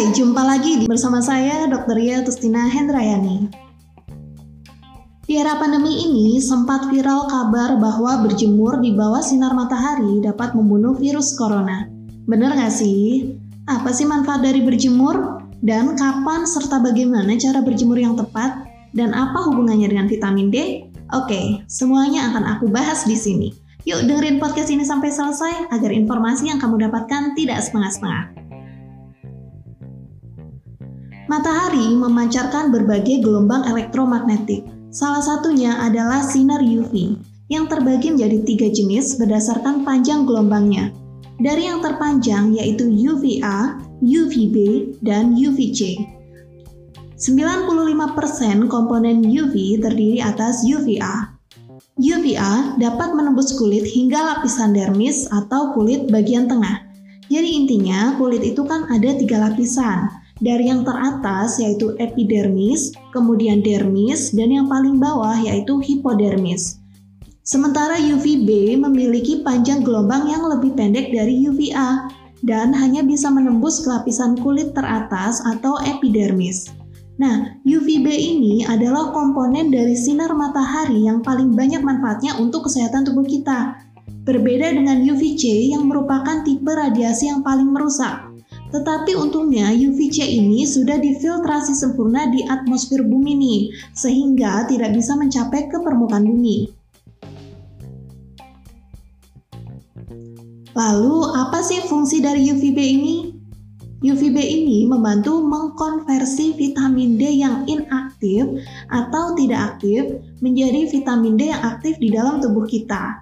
Hai, jumpa lagi bersama saya Dr. Ria Tustina Hendrayani. Di era pandemi ini sempat viral kabar bahwa berjemur di bawah sinar matahari dapat membunuh virus corona. Benar nggak sih? Apa sih manfaat dari berjemur? Dan kapan serta bagaimana cara berjemur yang tepat? Dan apa hubungannya dengan vitamin D? Oke, semuanya akan aku bahas di sini. Yuk dengerin podcast ini sampai selesai agar informasi yang kamu dapatkan tidak setengah-setengah. Matahari memancarkan berbagai gelombang elektromagnetik. Salah satunya adalah sinar UV, yang terbagi menjadi tiga jenis berdasarkan panjang gelombangnya. Dari yang terpanjang yaitu UVA, UVB, dan UVC. 95% komponen UV terdiri atas UVA. UVA dapat menembus kulit hingga lapisan dermis atau kulit bagian tengah. Jadi intinya kulit itu kan ada tiga lapisan, dari yang teratas yaitu epidermis, kemudian dermis, dan yang paling bawah yaitu hipodermis. Sementara UVB memiliki panjang gelombang yang lebih pendek dari UVA dan hanya bisa menembus ke lapisan kulit teratas atau epidermis. Nah, UVB ini adalah komponen dari sinar matahari yang paling banyak manfaatnya untuk kesehatan tubuh kita. Berbeda dengan UVC yang merupakan tipe radiasi yang paling merusak. Tetapi untungnya UVC ini sudah difiltrasi sempurna di atmosfer bumi nih, sehingga tidak bisa mencapai ke permukaan bumi. Lalu, apa sih fungsi dari UVB ini? UVB ini membantu mengkonversi vitamin D yang inaktif atau tidak aktif menjadi vitamin D yang aktif di dalam tubuh kita.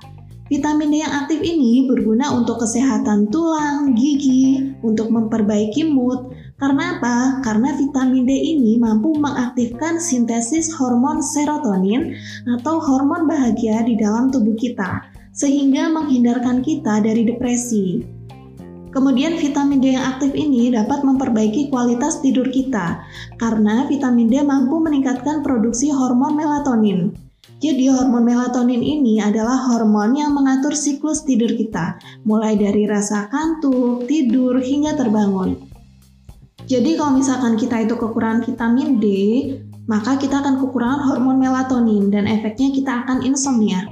Vitamin D yang aktif ini berguna untuk kesehatan tulang, gigi, untuk memperbaiki mood. Karena apa? Karena vitamin D ini mampu mengaktifkan sintesis hormon serotonin atau hormon bahagia di dalam tubuh kita, sehingga menghindarkan kita dari depresi. Kemudian vitamin D yang aktif ini dapat memperbaiki kualitas tidur kita, karena vitamin D mampu meningkatkan produksi hormon melatonin. Jadi hormon melatonin ini adalah hormon yang mengatur siklus tidur kita, mulai dari rasa kantuk, tidur, hingga terbangun. Jadi kalau misalkan kita itu kekurangan vitamin D, maka kita akan kekurangan hormon melatonin dan efeknya kita akan insomnia.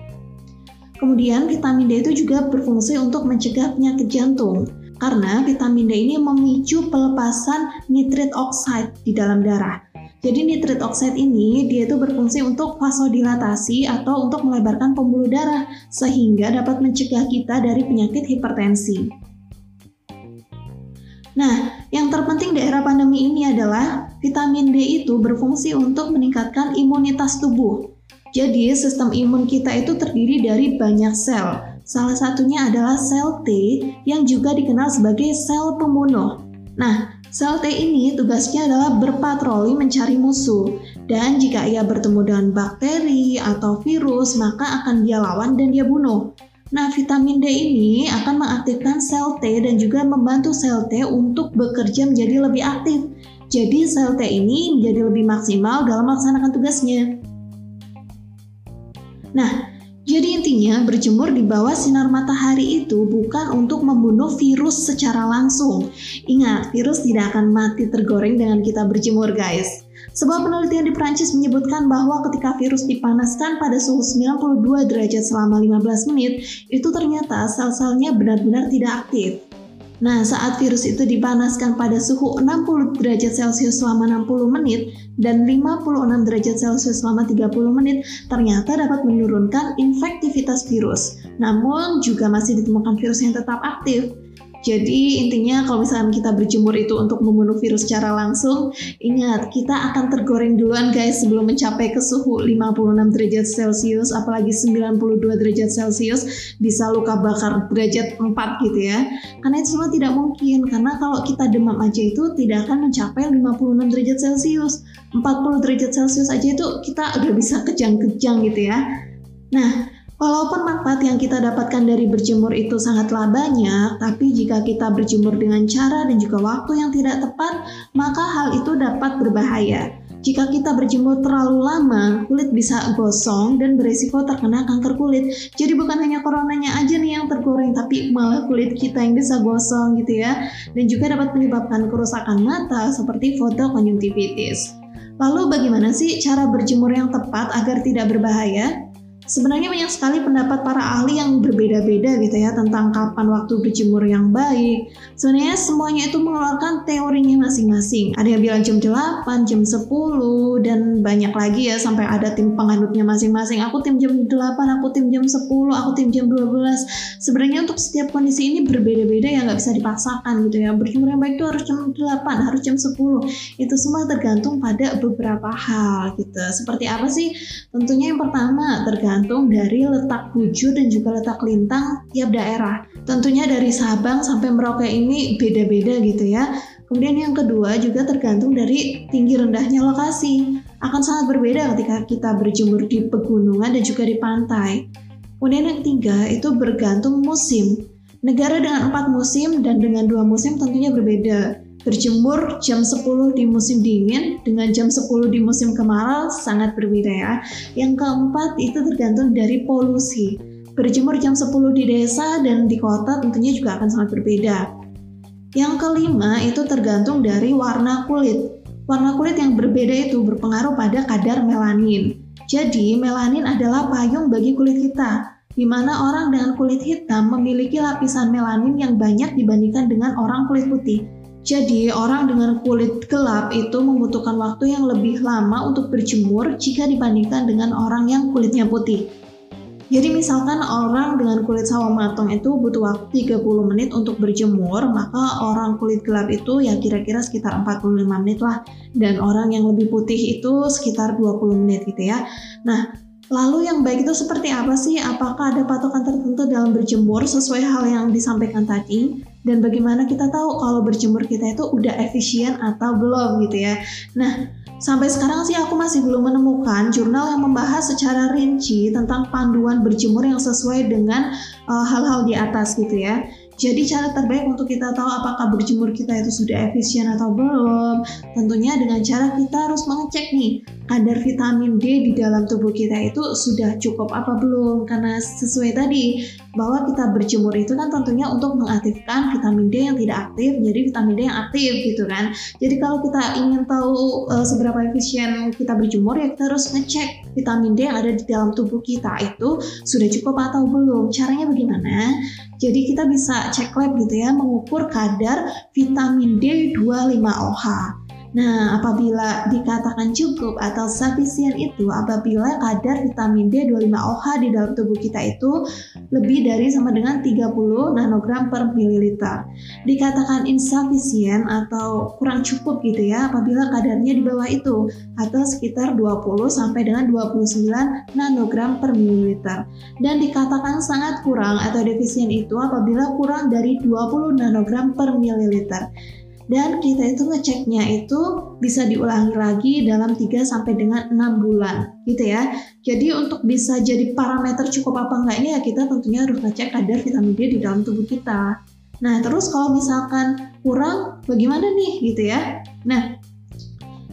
Kemudian vitamin D itu juga berfungsi untuk mencegah penyakit jantung karena vitamin D ini memicu pelepasan nitrit oxide di dalam darah. Jadi nitrit oxide ini dia itu berfungsi untuk vasodilatasi atau untuk melebarkan pembuluh darah sehingga dapat mencegah kita dari penyakit hipertensi. Nah, yang terpenting di era pandemi ini adalah vitamin D itu berfungsi untuk meningkatkan imunitas tubuh. Jadi, sistem imun kita itu terdiri dari banyak sel. Salah satunya adalah sel T yang juga dikenal sebagai sel pembunuh. Nah, Sel T ini tugasnya adalah berpatroli mencari musuh, dan jika ia bertemu dengan bakteri atau virus, maka akan dia lawan dan dia bunuh. Nah, vitamin D ini akan mengaktifkan sel T dan juga membantu sel T untuk bekerja menjadi lebih aktif. Jadi, sel T ini menjadi lebih maksimal dalam melaksanakan tugasnya. Nah, jadi intinya berjemur di bawah sinar matahari itu bukan untuk membunuh virus secara langsung. Ingat, virus tidak akan mati tergoreng dengan kita berjemur guys. Sebuah penelitian di Prancis menyebutkan bahwa ketika virus dipanaskan pada suhu 92 derajat selama 15 menit, itu ternyata sel-selnya benar-benar tidak aktif. Nah, saat virus itu dipanaskan pada suhu 60 derajat Celcius selama 60 menit dan 56 derajat Celcius selama 30 menit, ternyata dapat menurunkan infektivitas virus. Namun, juga masih ditemukan virus yang tetap aktif. Jadi intinya kalau misalnya kita berjemur itu untuk membunuh virus secara langsung, ingat kita akan tergoreng duluan guys sebelum mencapai ke suhu 56 derajat Celcius, apalagi 92 derajat Celcius bisa luka bakar derajat 4 gitu ya. Karena itu semua tidak mungkin karena kalau kita demam aja itu tidak akan mencapai 56 derajat Celcius. 40 derajat Celcius aja itu kita udah bisa kejang-kejang gitu ya. Nah, Walaupun manfaat yang kita dapatkan dari berjemur itu sangatlah banyak, tapi jika kita berjemur dengan cara dan juga waktu yang tidak tepat, maka hal itu dapat berbahaya. jika kita berjemur terlalu lama, kulit bisa gosong dan beresiko terkena kanker kulit. Jadi bukan hanya coronanya aja nih yang tergoreng, tapi malah kulit kita yang bisa gosong gitu ya. Dan juga dapat menyebabkan kerusakan mata seperti fotokonjungtivitis. Lalu bagaimana sih cara berjemur yang tepat agar tidak berbahaya? Sebenarnya banyak sekali pendapat para ahli yang berbeda-beda gitu ya tentang kapan waktu berjemur yang baik. Sebenarnya semuanya itu mengeluarkan teorinya masing-masing. Ada yang bilang jam 8, jam 10, dan banyak lagi ya sampai ada tim penganutnya masing-masing. Aku tim jam 8, aku tim jam 10, aku tim jam 12. Sebenarnya untuk setiap kondisi ini berbeda-beda ya nggak bisa dipaksakan gitu ya. Berjemur yang baik itu harus jam 8, harus jam 10. Itu semua tergantung pada beberapa hal gitu. Seperti apa sih? Tentunya yang pertama tergantung tergantung dari letak bujur dan juga letak lintang tiap daerah. Tentunya dari Sabang sampai Merauke ini beda-beda gitu ya. Kemudian yang kedua juga tergantung dari tinggi rendahnya lokasi. Akan sangat berbeda ketika kita berjemur di pegunungan dan juga di pantai. Kemudian yang ketiga itu bergantung musim. Negara dengan empat musim dan dengan dua musim tentunya berbeda. Berjemur jam 10 di musim dingin dengan jam 10 di musim kemarau sangat berbeda ya. Yang keempat itu tergantung dari polusi. Berjemur jam 10 di desa dan di kota tentunya juga akan sangat berbeda. Yang kelima itu tergantung dari warna kulit. Warna kulit yang berbeda itu berpengaruh pada kadar melanin. Jadi, melanin adalah payung bagi kulit kita, di mana orang dengan kulit hitam memiliki lapisan melanin yang banyak dibandingkan dengan orang kulit putih. Jadi, orang dengan kulit gelap itu membutuhkan waktu yang lebih lama untuk berjemur jika dibandingkan dengan orang yang kulitnya putih. Jadi misalkan orang dengan kulit sawo matang itu butuh waktu 30 menit untuk berjemur, maka orang kulit gelap itu ya kira-kira sekitar 45 menit lah. Dan orang yang lebih putih itu sekitar 20 menit gitu ya. Nah, Lalu yang baik itu seperti apa sih? Apakah ada patokan tertentu dalam berjemur sesuai hal yang disampaikan tadi? Dan bagaimana kita tahu kalau berjemur kita itu udah efisien atau belum gitu ya? Nah, sampai sekarang sih aku masih belum menemukan jurnal yang membahas secara rinci tentang panduan berjemur yang sesuai dengan uh, hal-hal uh, di atas gitu ya. Jadi cara terbaik untuk kita tahu apakah berjemur kita itu sudah efisien atau belum, tentunya dengan cara kita harus mengecek nih kadar vitamin D di dalam tubuh kita itu sudah cukup apa belum. Karena sesuai tadi bahwa kita berjemur itu kan tentunya untuk mengaktifkan vitamin D yang tidak aktif jadi vitamin D yang aktif gitu kan. Jadi kalau kita ingin tahu uh, seberapa efisien kita berjemur ya harus ngecek vitamin D yang ada di dalam tubuh kita itu sudah cukup atau belum. Caranya bagaimana? Jadi kita bisa cek lab gitu ya, mengukur kadar vitamin D25OH. Nah, apabila dikatakan cukup atau sufficient itu apabila kadar vitamin D25OH di dalam tubuh kita itu lebih dari sama dengan 30 nanogram per mililiter. Dikatakan insufficient atau kurang cukup gitu ya apabila kadarnya di bawah itu atau sekitar 20 sampai dengan 29 nanogram per mililiter. Dan dikatakan sangat kurang atau defisien itu apabila kurang dari 20 nanogram per mililiter dan kita itu ngeceknya itu bisa diulangi lagi dalam 3 sampai dengan 6 bulan gitu ya. Jadi untuk bisa jadi parameter cukup apa enggaknya ya kita tentunya harus ngecek kadar vitamin D di dalam tubuh kita. Nah, terus kalau misalkan kurang bagaimana nih gitu ya. Nah,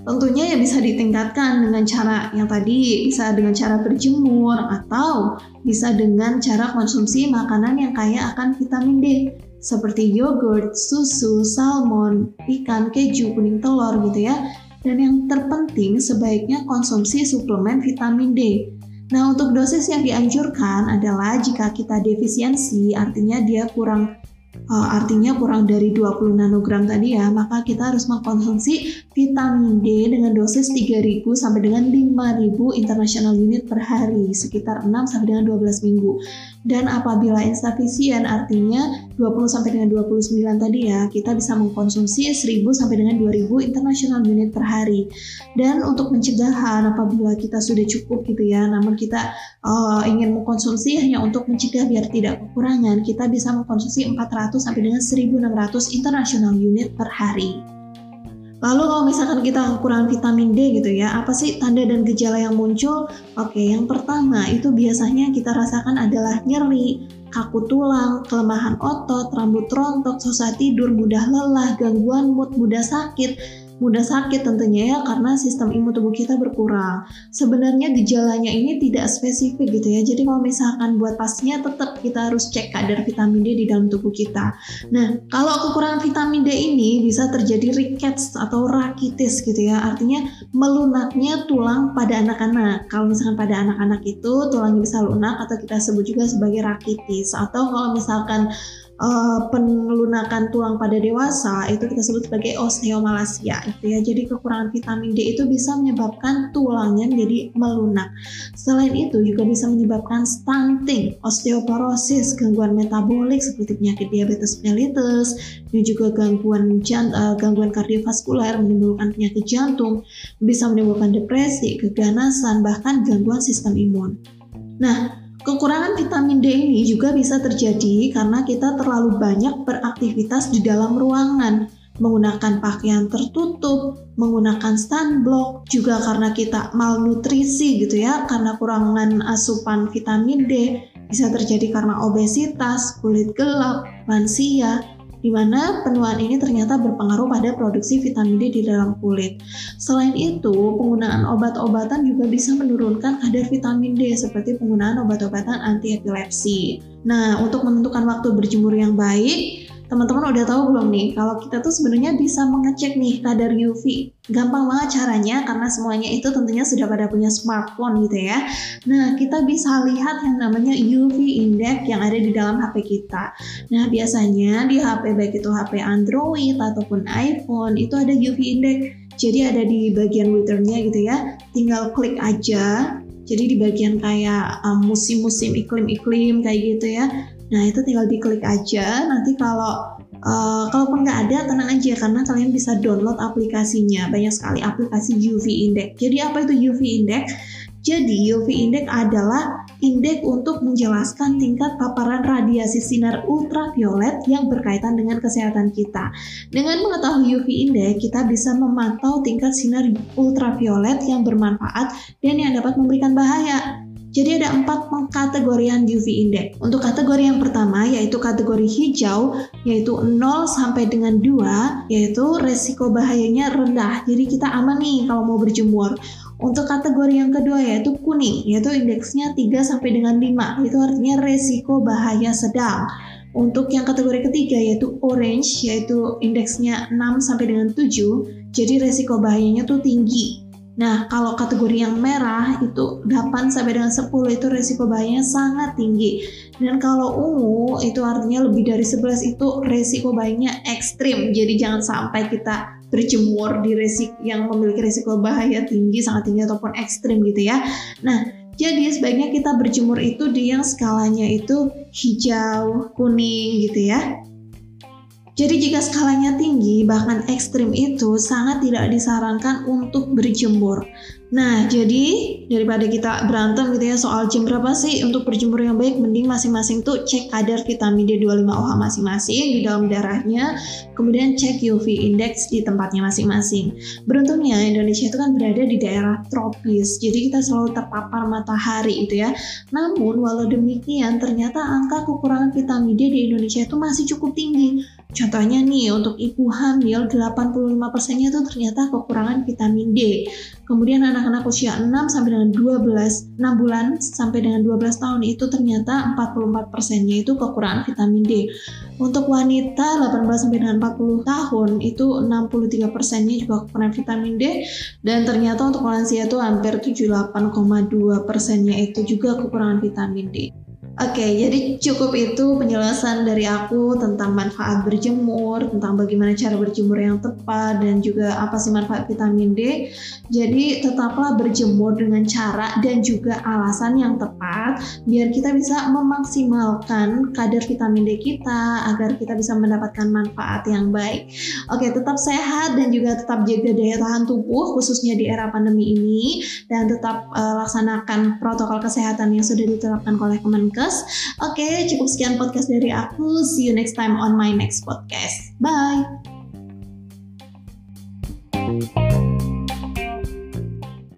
tentunya ya bisa ditingkatkan dengan cara yang tadi bisa dengan cara berjemur atau bisa dengan cara konsumsi makanan yang kaya akan vitamin D seperti yogurt, susu, salmon, ikan, keju, kuning telur gitu ya. Dan yang terpenting sebaiknya konsumsi suplemen vitamin D. Nah, untuk dosis yang dianjurkan adalah jika kita defisiensi, artinya dia kurang artinya kurang dari 20 nanogram tadi ya, maka kita harus mengkonsumsi vitamin D dengan dosis 3000 sampai dengan 5000 international unit per hari, sekitar 6 sampai dengan 12 minggu. Dan apabila insufficient artinya 20 sampai dengan 29 tadi ya, kita bisa mengkonsumsi 1000 sampai dengan 2000 international unit per hari. Dan untuk pencegahan apabila kita sudah cukup gitu ya, namun kita uh, ingin mengkonsumsi hanya untuk mencegah biar tidak kekurangan, kita bisa mengkonsumsi 400 sampai dengan 1600 international unit per hari. Lalu kalau misalkan kita kekurangan vitamin D gitu ya, apa sih tanda dan gejala yang muncul? Oke, yang pertama itu biasanya kita rasakan adalah nyeri, kaku tulang, kelemahan otot, rambut rontok, susah tidur, mudah lelah, gangguan mood, mudah sakit, mudah sakit tentunya ya karena sistem imun tubuh kita berkurang. Sebenarnya gejalanya ini tidak spesifik gitu ya. Jadi kalau misalkan buat pastinya tetap kita harus cek kadar vitamin D di dalam tubuh kita. Nah, kalau kekurangan vitamin D ini bisa terjadi rickets atau rakitis gitu ya. Artinya melunaknya tulang pada anak-anak. Kalau misalkan pada anak-anak itu tulangnya bisa lunak atau kita sebut juga sebagai rakitis atau kalau misalkan uh, penelunakan tulang pada dewasa itu kita sebut sebagai osteomalacia itu ya. Jadi kekurangan vitamin D itu bisa menyebabkan tulangnya menjadi melunak. Selain itu juga bisa menyebabkan stunting, osteoporosis, gangguan metabolik seperti penyakit diabetes mellitus, dan juga gangguan jant, uh, gangguan kardiovaskuler menimbulkan penyakit jantung, bisa menimbulkan depresi, keganasan, bahkan gangguan sistem imun. Nah, Kekurangan vitamin D ini juga bisa terjadi karena kita terlalu banyak beraktivitas di dalam ruangan, menggunakan pakaian tertutup, menggunakan sunblock, juga karena kita malnutrisi gitu ya, karena kurangan asupan vitamin D, bisa terjadi karena obesitas, kulit gelap, lansia, di mana penuaan ini ternyata berpengaruh pada produksi vitamin D di dalam kulit. Selain itu, penggunaan obat-obatan juga bisa menurunkan kadar vitamin D seperti penggunaan obat-obatan anti epilepsi. Nah, untuk menentukan waktu berjemur yang baik, teman-teman udah tahu belum nih kalau kita tuh sebenarnya bisa mengecek nih kadar UV gampang banget caranya karena semuanya itu tentunya sudah pada punya smartphone gitu ya. Nah kita bisa lihat yang namanya UV index yang ada di dalam HP kita. Nah biasanya di HP baik itu HP Android ataupun iPhone itu ada UV index. Jadi ada di bagian withernya gitu ya tinggal klik aja. Jadi di bagian kayak um, musim-musim iklim-iklim kayak gitu ya Nah itu tinggal diklik aja. Nanti kalau uh, kalaupun nggak ada tenang aja karena kalian bisa download aplikasinya. Banyak sekali aplikasi UV Index. Jadi apa itu UV Index? Jadi UV Index adalah indeks untuk menjelaskan tingkat paparan radiasi sinar ultraviolet yang berkaitan dengan kesehatan kita. Dengan mengetahui UV Index, kita bisa memantau tingkat sinar ultraviolet yang bermanfaat dan yang dapat memberikan bahaya. Jadi ada empat pengkategorian UV index. Untuk kategori yang pertama yaitu kategori hijau yaitu 0 sampai dengan 2 yaitu resiko bahayanya rendah. Jadi kita aman nih kalau mau berjemur. Untuk kategori yang kedua yaitu kuning yaitu indeksnya 3 sampai dengan 5. Itu artinya resiko bahaya sedang. Untuk yang kategori ketiga yaitu orange yaitu indeksnya 6 sampai dengan 7. Jadi resiko bahayanya tuh tinggi. Nah, kalau kategori yang merah itu 8 sampai dengan 10 itu resiko bahayanya sangat tinggi. Dan kalau ungu itu artinya lebih dari 11 itu resiko bahayanya ekstrim. Jadi jangan sampai kita berjemur di resik yang memiliki resiko bahaya tinggi, sangat tinggi ataupun ekstrim gitu ya. Nah, jadi sebaiknya kita berjemur itu di yang skalanya itu hijau, kuning gitu ya. Jadi jika skalanya tinggi, bahkan ekstrim itu sangat tidak disarankan untuk berjemur. Nah, jadi daripada kita berantem gitu ya soal jam berapa sih untuk berjemur yang baik, mending masing-masing tuh cek kadar vitamin D25OH masing-masing di dalam darahnya, kemudian cek UV index di tempatnya masing-masing. Beruntungnya Indonesia itu kan berada di daerah tropis, jadi kita selalu terpapar matahari itu ya. Namun walau demikian ternyata angka kekurangan vitamin D di Indonesia itu masih cukup tinggi. Contohnya nih untuk ibu hamil 85%-nya itu ternyata kekurangan vitamin D. Kemudian anak-anak usia 6 sampai dengan 12 6 bulan sampai dengan 12 tahun itu ternyata 44%-nya itu kekurangan vitamin D. Untuk wanita 18 sampai dengan 40 tahun itu 63%-nya juga kekurangan vitamin D dan ternyata untuk lansia itu hampir 78,2%-nya itu juga kekurangan vitamin D. Oke, okay, jadi cukup itu penjelasan dari aku tentang manfaat berjemur, tentang bagaimana cara berjemur yang tepat, dan juga apa sih manfaat vitamin D. Jadi tetaplah berjemur dengan cara dan juga alasan yang tepat, biar kita bisa memaksimalkan kadar vitamin D kita, agar kita bisa mendapatkan manfaat yang baik. Oke, okay, tetap sehat dan juga tetap jaga daya tahan tubuh, khususnya di era pandemi ini, dan tetap uh, laksanakan protokol kesehatan yang sudah ditetapkan oleh Kemenkes Oke, okay, cukup sekian podcast dari aku. See you next time on my next podcast. Bye.